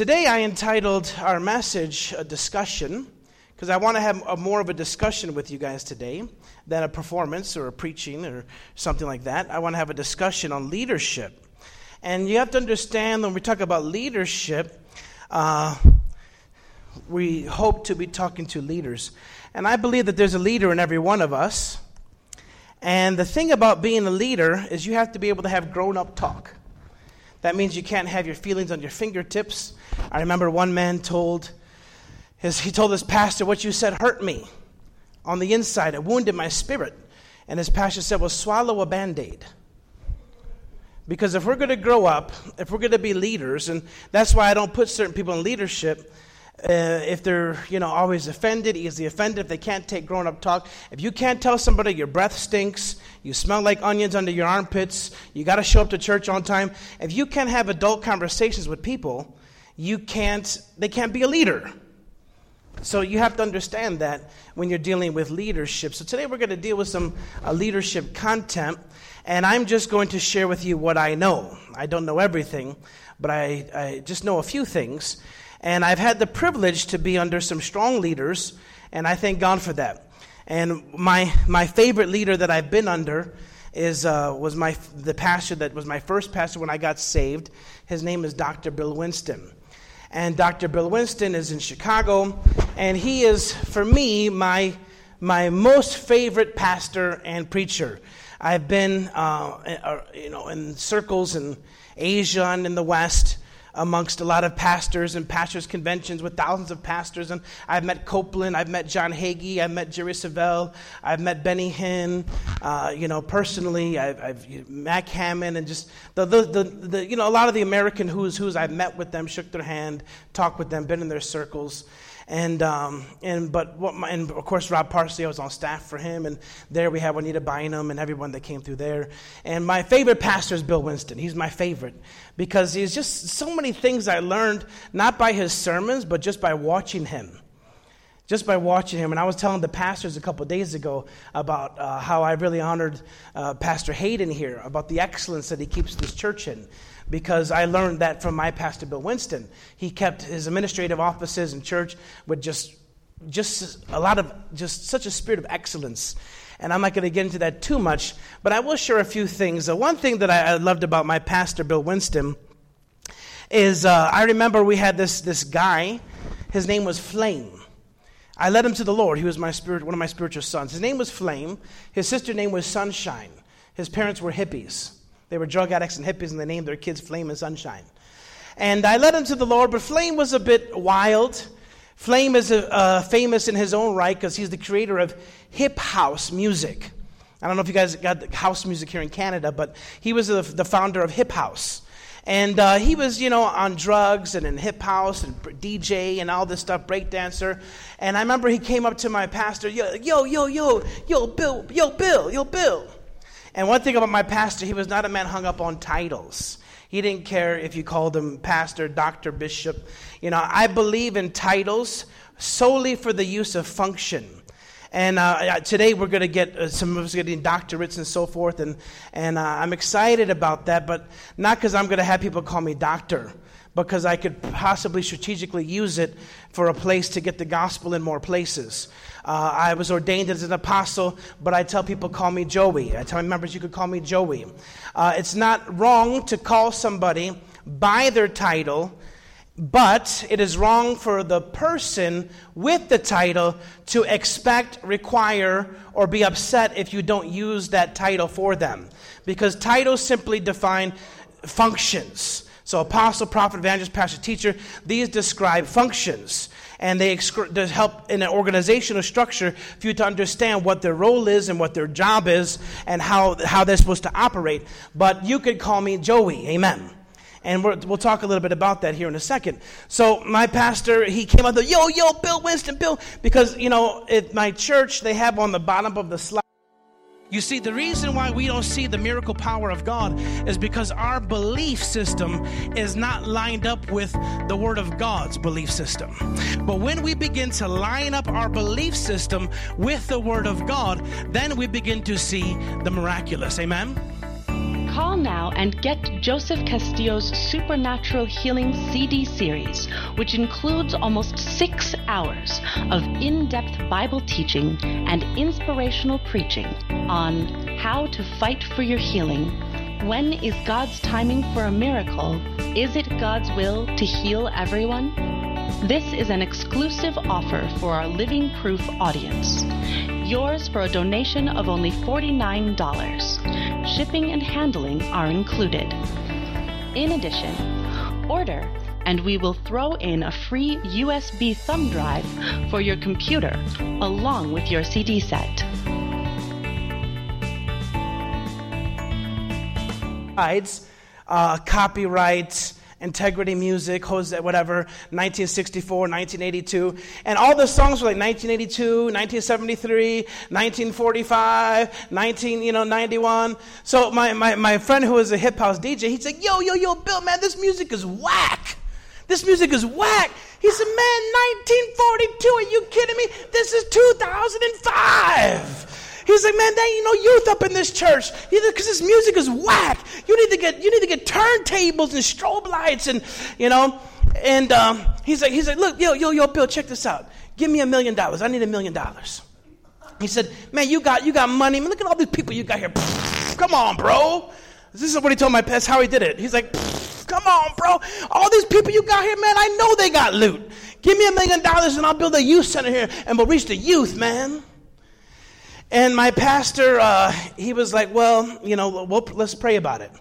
Today, I entitled our message a discussion because I want to have a, more of a discussion with you guys today than a performance or a preaching or something like that. I want to have a discussion on leadership. And you have to understand when we talk about leadership, uh, we hope to be talking to leaders. And I believe that there's a leader in every one of us. And the thing about being a leader is you have to be able to have grown up talk. That means you can't have your feelings on your fingertips. I remember one man told his, he told his pastor, What you said hurt me on the inside, it wounded my spirit. And his pastor said, Well, swallow a band aid. Because if we're going to grow up, if we're going to be leaders, and that's why I don't put certain people in leadership, uh, if they're you know always offended, easily offended, if they can't take grown up talk, if you can't tell somebody your breath stinks, you smell like onions under your armpits, you got to show up to church on time, if you can't have adult conversations with people, you can't. They can't be a leader. So you have to understand that when you're dealing with leadership. So today we're going to deal with some uh, leadership content, and I'm just going to share with you what I know. I don't know everything, but I, I just know a few things. And I've had the privilege to be under some strong leaders, and I thank God for that. And my, my favorite leader that I've been under is, uh, was my, the pastor that was my first pastor when I got saved. His name is Dr. Bill Winston. And Dr. Bill Winston is in Chicago, and he is, for me, my, my most favorite pastor and preacher. I've been, uh, uh you know, in circles in Asia and in the West, amongst a lot of pastors and pastors' conventions with thousands of pastors. And I've met Copeland, I've met John Hagee, I've met Jerry Savelle, I've met Benny Hinn, uh, you know, personally, I've, I've Mac Hammond, and just the, the, the, the, you know, a lot of the American who's who's. I've met with them, shook their hand, talked with them, been in their circles. And, um, and but what my, and of course Rod Parsley, I was on staff for him, and there we have Juanita Bynum and everyone that came through there. And my favorite pastor is Bill Winston. He's my favorite because he's just so many things I learned not by his sermons, but just by watching him just by watching him. And I was telling the pastors a couple days ago about uh, how I really honored uh, Pastor Hayden here, about the excellence that he keeps this church in because I learned that from my pastor, Bill Winston. He kept his administrative offices and church with just, just a lot of, just such a spirit of excellence. And I'm not going to get into that too much, but I will share a few things. The one thing that I loved about my pastor, Bill Winston, is uh, I remember we had this, this guy, his name was Flame. I led him to the Lord. He was my spirit, one of my spiritual sons. His name was Flame. His sister name was Sunshine. His parents were hippies. They were drug addicts and hippies, and they named their kids Flame and Sunshine. And I led him to the Lord, but Flame was a bit wild. Flame is a, uh, famous in his own right because he's the creator of hip house music. I don't know if you guys got house music here in Canada, but he was the, the founder of Hip House. And uh, he was, you know, on drugs and in hip house and DJ and all this stuff, breakdancer. And I remember he came up to my pastor, yo, yo, yo, yo, yo, Bill, yo, Bill, yo, Bill. And one thing about my pastor, he was not a man hung up on titles. He didn't care if you called him pastor, doctor, bishop. You know, I believe in titles solely for the use of function. And uh, today we're going to get uh, some of us getting doctorates and so forth, and, and uh, I'm excited about that, but not because I'm going to have people call me doctor because I could possibly strategically use it for a place to get the gospel in more places. Uh, I was ordained as an apostle, but I tell people, call me Joey. I tell my members, you could call me Joey. Uh, it's not wrong to call somebody by their title, but it is wrong for the person with the title to expect, require, or be upset if you don't use that title for them. Because titles simply define functions. So, apostle, prophet, evangelist, pastor, teacher, these describe functions. and they help in an organizational structure for you to understand what their role is and what their job is and how, how they're supposed to operate. But you could call me Joey. Amen. And we will talk a little bit about that here in a second. So my pastor, he came out the yo yo Bill Winston Bill because you know at my church they have on the bottom of the slide. You see, the reason why we don't see the miracle power of God is because our belief system is not lined up with the Word of God's belief system. But when we begin to line up our belief system with the Word of God, then we begin to see the miraculous. Amen? Call now and get Joseph Castillo's Supernatural Healing CD series, which includes almost six hours of in depth Bible teaching and inspirational preaching on how to fight for your healing. When is God's timing for a miracle? Is it God's will to heal everyone? This is an exclusive offer for our Living Proof audience. Yours for a donation of only $49. Shipping and handling are included. In addition, order and we will throw in a free USB thumb drive for your computer along with your CD set. Uh, copyrights, Integrity Music, Jose, whatever, 1964, 1982. And all the songs were like 1982, 1973, 1945, 19, you know, 91. So my, my, my friend who was a hip house DJ, he said, yo, yo, yo, Bill, man, this music is whack. This music is whack. He said, man, 1942, are you kidding me? This is 2005. He's like, man, there ain't no youth up in this church. Because this music is whack. You need to get you need to get turntables and strobe lights and you know. And um, he's like, he's like, look, yo, yo, yo, Bill, check this out. Give me a million dollars. I need a million dollars. He said, man, you got you got money. Look at all these people you got here. Come on, bro. This is what he told my past how he did it. He's like, come on, bro. All these people you got here, man, I know they got loot. Give me a million dollars and I'll build a youth center here and we'll reach the youth, man. And my pastor, uh, he was like, well, you know, we'll, let's pray about it.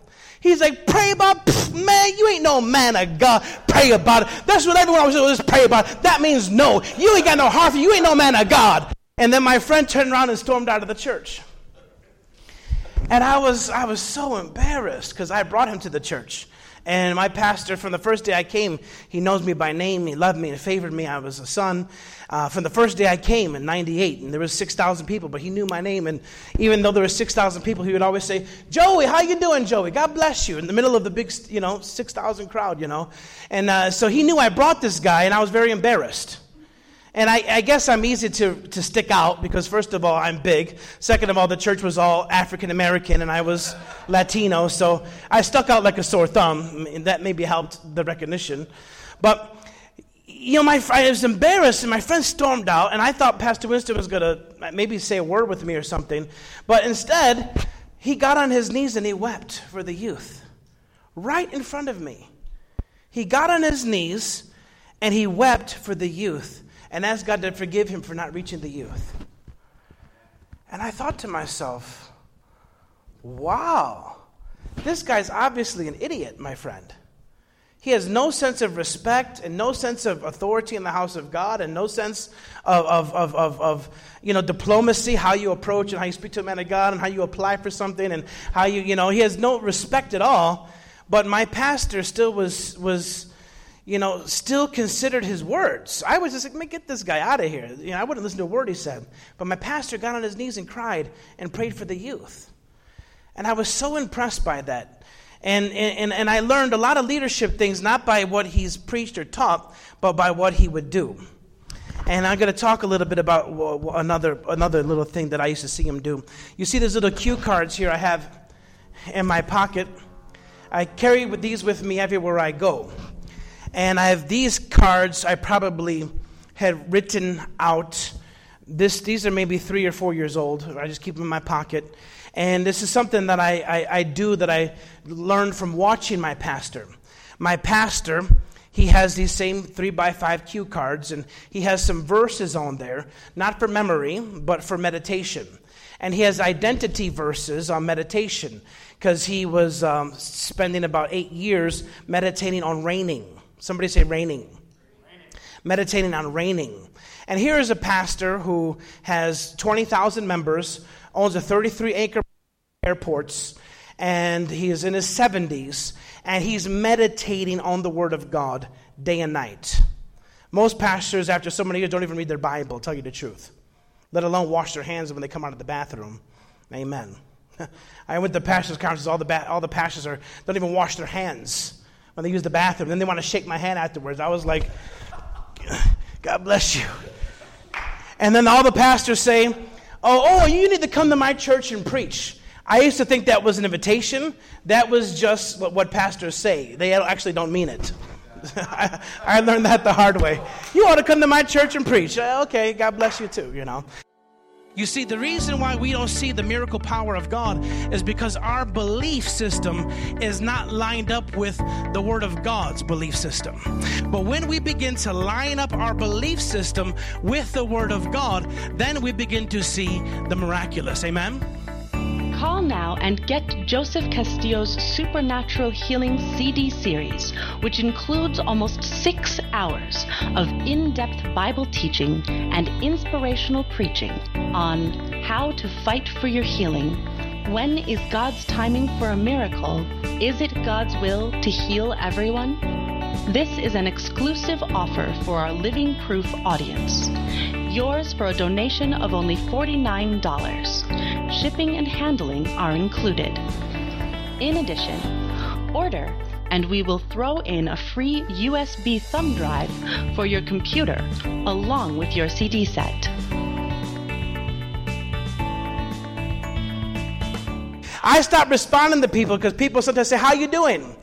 He's like, pray about, pff, man, you ain't no man of God. Pray about it. That's what everyone always says, pray about it. That means no. You ain't got no heart for you. You ain't no man of God. And then my friend turned around and stormed out of the church. And I was, I was so embarrassed because I brought him to the church. And my pastor, from the first day I came, he knows me by name. He loved me and favored me. I was a son. Uh, from the first day I came in 98, and there was 6,000 people, but he knew my name. And even though there were 6,000 people, he would always say, Joey, how you doing, Joey? God bless you. In the middle of the big, you know, 6,000 crowd, you know. And uh, so he knew I brought this guy, and I was very embarrassed. And I, I, guess I'm easy to, to stick out because, first of all, I'm big. Second of all, the church was all African American and I was Latino. So I stuck out like a sore thumb. And that maybe helped the recognition. But, you know, my, I was embarrassed and my friend stormed out. And I thought Pastor Winston was going to maybe say a word with me or something. But instead, he got on his knees and he wept for the youth right in front of me. He got on his knees and he wept for the youth and asked God to forgive him for not reaching the youth. And I thought to myself, wow, this guy's obviously an idiot, my friend. He has no sense of respect and no sense of authority in the house of God and no sense of, of, of, of, of, you know, diplomacy, how you approach and how you speak to a man of God and how you apply for something and how you, you know, he has no respect at all. But my pastor still was, was you know, still considered his words. I was just like, man, get this guy out of here. You know, I wouldn't listen to a word he said. But my pastor got on his knees and cried and prayed for the youth. And I was so impressed by that. And, and, and I learned a lot of leadership things, not by what he's preached or taught, but by what he would do. And I'm going to talk a little bit about another, another little thing that I used to see him do. You see these little cue cards here I have in my pocket. I carry these with me everywhere I go. And I have these cards I probably had written out. This, these are maybe three or four years old. I just keep them in my pocket. And this is something that I, I, I do that I learned from watching my pastor. My pastor, he has these same three by five cue cards, and he has some verses on there, not for memory, but for meditation. And he has identity verses on meditation because he was um, spending about eight years meditating on reigning. Somebody say reigning. meditating on reigning. And here is a pastor who has 20,000 members, owns a 33 acre airports, and he is in his 70s, and he's meditating on the Word of God day and night. Most pastors, after so many years, don't even read their Bible, tell you the truth, let alone wash their hands when they come out of the bathroom. Amen. I went to pastors' conferences, all the, ba- all the pastors are, don't even wash their hands when they use the bathroom. Then they want to shake my hand afterwards. I was like, God bless you. And then all the pastors say, Oh, oh, you need to come to my church and preach. I used to think that was an invitation. That was just what, what pastors say. They actually don't mean it. I, I learned that the hard way. You ought to come to my church and preach. Uh, okay, God bless you too, you know. You see, the reason why we don't see the miracle power of God is because our belief system is not lined up with the Word of God's belief system. But when we begin to line up our belief system with the Word of God, then we begin to see the miraculous. Amen? Call now and get Joseph Castillo's Supernatural Healing CD series, which includes almost six hours of in depth Bible teaching and inspirational preaching on how to fight for your healing. When is God's timing for a miracle? Is it God's will to heal everyone? This is an exclusive offer for our Living Proof audience. Yours for a donation of only $49. Shipping and handling are included. In addition, order and we will throw in a free USB thumb drive for your computer along with your CD set. I stop responding to people because people sometimes say, How you doing?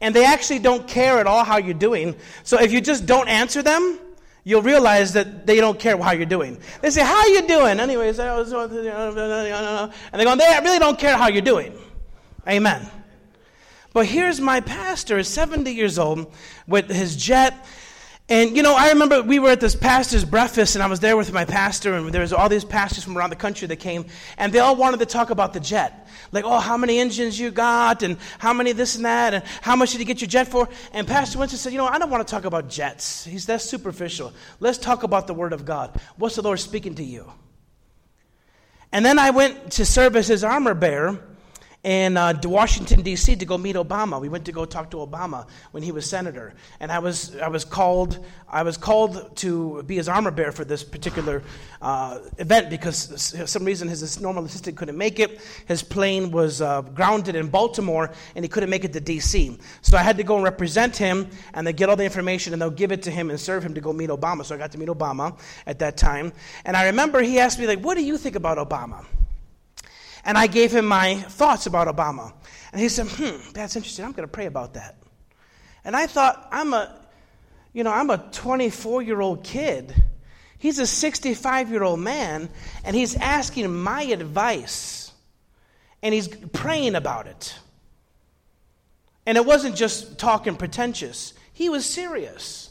And they actually don't care at all how you're doing. So if you just don't answer them, you'll realize that they don't care how you're doing. They say, How are you doing? Anyways, and they go, They really don't care how you're doing. Amen. But here's my pastor, 70 years old, with his jet. And you know, I remember we were at this pastor's breakfast, and I was there with my pastor, and there was all these pastors from around the country that came, and they all wanted to talk about the jet. Like, oh, how many engines you got, and how many this and that, and how much did you get your jet for? And Pastor Winston said, you know, I don't want to talk about jets. He's that superficial. Let's talk about the Word of God. What's the Lord speaking to you? And then I went to serve as his armor bearer in uh, Washington D.C. to go meet Obama. We went to go talk to Obama when he was senator, and I was I was called I was called to be his armor bearer for this particular uh, event because for some reason his normal assistant couldn't make it. His plane was uh, grounded in Baltimore, and he couldn't make it to D.C. So I had to go and represent him, and they get all the information, and they'll give it to him and serve him to go meet Obama. So I got to meet Obama at that time, and I remember he asked me like, "What do you think about Obama?" And I gave him my thoughts about Obama. And he said, hmm, that's interesting. I'm going to pray about that. And I thought, I'm a, you know, I'm a 24 year old kid. He's a 65 year old man, and he's asking my advice. And he's praying about it. And it wasn't just talking pretentious, he was serious.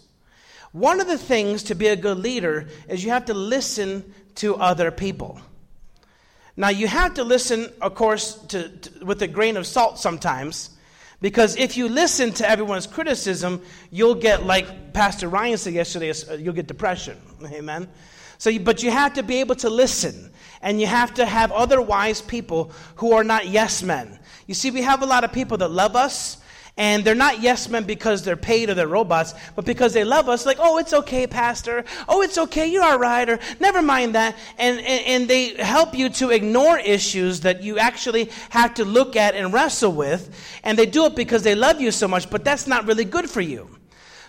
One of the things to be a good leader is you have to listen to other people. Now, you have to listen, of course, to, to, with a grain of salt sometimes, because if you listen to everyone's criticism, you'll get, like Pastor Ryan said yesterday, uh, you'll get depression. Amen? So, but you have to be able to listen, and you have to have other wise people who are not yes men. You see, we have a lot of people that love us, and they're not yes men because they're paid or they're robots, but because they love us, like, oh, it's okay, Pastor. Oh, it's okay, you're all right, or never mind that. And, and, and they help you to ignore issues that you actually have to look at and wrestle with. And they do it because they love you so much, but that's not really good for you.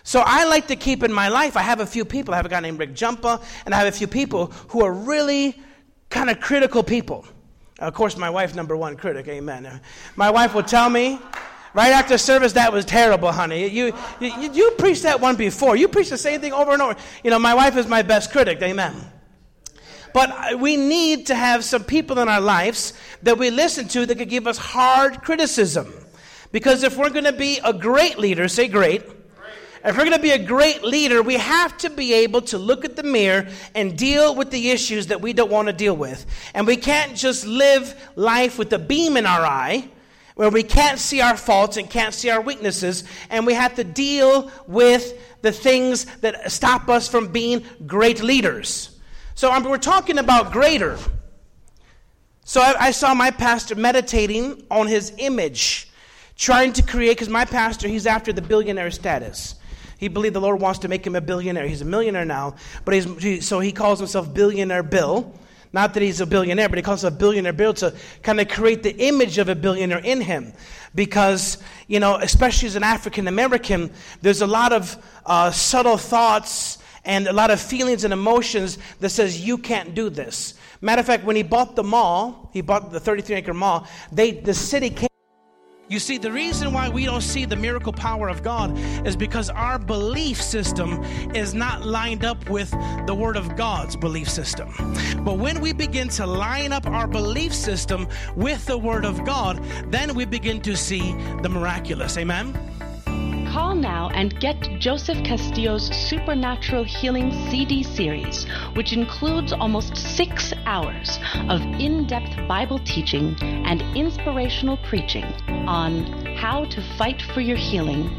So I like to keep in my life, I have a few people. I have a guy named Rick Jumpa, and I have a few people who are really kind of critical people. Of course, my wife, number one critic, amen. My wife will tell me, Right after service, that was terrible, honey. You, you, you preached that one before. You preached the same thing over and over. You know, my wife is my best critic. Amen. But we need to have some people in our lives that we listen to that could give us hard criticism. Because if we're going to be a great leader, say great. If we're going to be a great leader, we have to be able to look at the mirror and deal with the issues that we don't want to deal with. And we can't just live life with a beam in our eye where we can't see our faults and can't see our weaknesses, and we have to deal with the things that stop us from being great leaders. So um, we're talking about greater. So I, I saw my pastor meditating on his image, trying to create, because my pastor, he's after the billionaire status. He believed the Lord wants to make him a billionaire. He's a millionaire now, but he's, he, so he calls himself Billionaire Bill. Not that he's a billionaire, but he calls himself Billionaire Bill to kind of create the image of a billionaire in him. Because, you know, especially as an African American, there's a lot of uh, subtle thoughts and a lot of feelings and emotions that says you can't do this. Matter of fact, when he bought the mall, he bought the 33 acre mall, they, the city came. You see, the reason why we don't see the miracle power of God is because our belief system is not lined up with the Word of God's belief system. But when we begin to line up our belief system with the Word of God, then we begin to see the miraculous. Amen? Call now and get Joseph Castillo's Supernatural Healing CD series, which includes almost six hours of in depth Bible teaching and inspirational preaching on how to fight for your healing.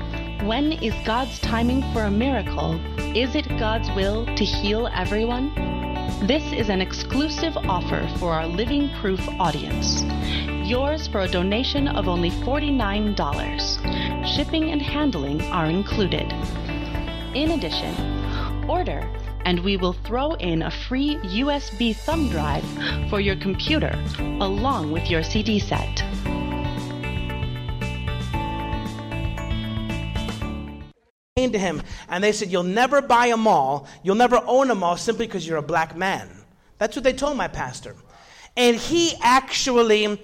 When is God's timing for a miracle? Is it God's will to heal everyone? This is an exclusive offer for our Living Proof audience. Yours for a donation of only $49. Shipping and handling are included. In addition, order and we will throw in a free USB thumb drive for your computer along with your CD set. Came to him and they said, You'll never buy a mall, you'll never own a mall simply because you're a black man. That's what they told my pastor. And he actually,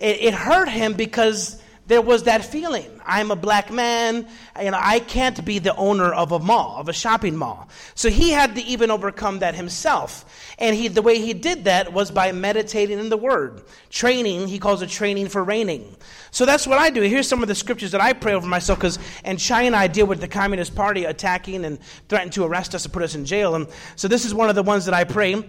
it, it hurt him because there was that feeling. I'm a black man, you know, I can't be the owner of a mall, of a shopping mall. So he had to even overcome that himself. And he, the way he did that was by meditating in the Word. Training, he calls it training for reigning. So that's what I do. Here's some of the scriptures that I pray over myself because, and China I deal with the Communist Party attacking and threatening to arrest us and put us in jail. And so this is one of the ones that I pray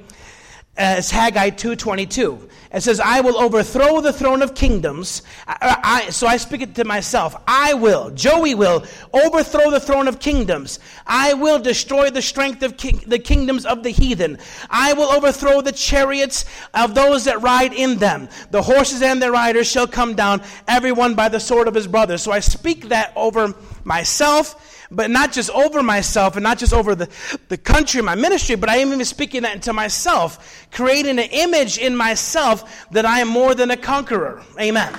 Uh, as Haggai 2.22. It says, I will overthrow the throne of kingdoms. I, I, so I speak it to myself. I will, Joey will, overthrow the throne of kingdoms. I will destroy the strength of king, the kingdoms of the heathen. I will overthrow the chariots of those that ride in them. The horses and their riders shall come down, everyone by the sword of his brother. So I speak that over myself but not just over myself and not just over the, the country, my ministry, but I am even speaking that into myself, creating an image in myself that I am more than a conqueror. Amen.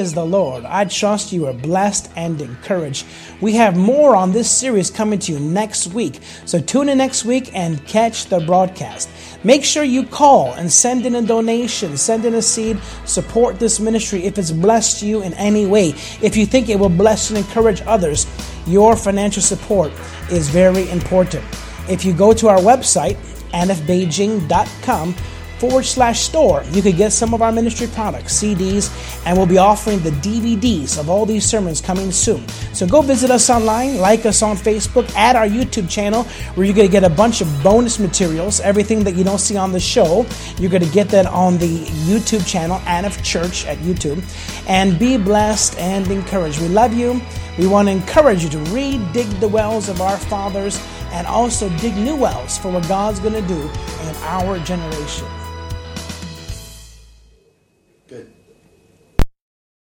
The Lord. I trust you are blessed and encouraged. We have more on this series coming to you next week. So tune in next week and catch the broadcast. Make sure you call and send in a donation, send in a seed, support this ministry if it's blessed you in any way. If you think it will bless and encourage others, your financial support is very important. If you go to our website, anfbeijing.com, forward slash store, you could get some of our ministry products, CDs, and we'll be offering the DVDs of all these sermons coming soon. So go visit us online, like us on Facebook, add our YouTube channel where you're going to get a bunch of bonus materials, everything that you don't see on the show. You're going to get that on the YouTube channel, Anif Church at YouTube. And be blessed and encouraged. We love you. We want to encourage you to read, dig the wells of our fathers and also dig new wells for what God's going to do in our generation.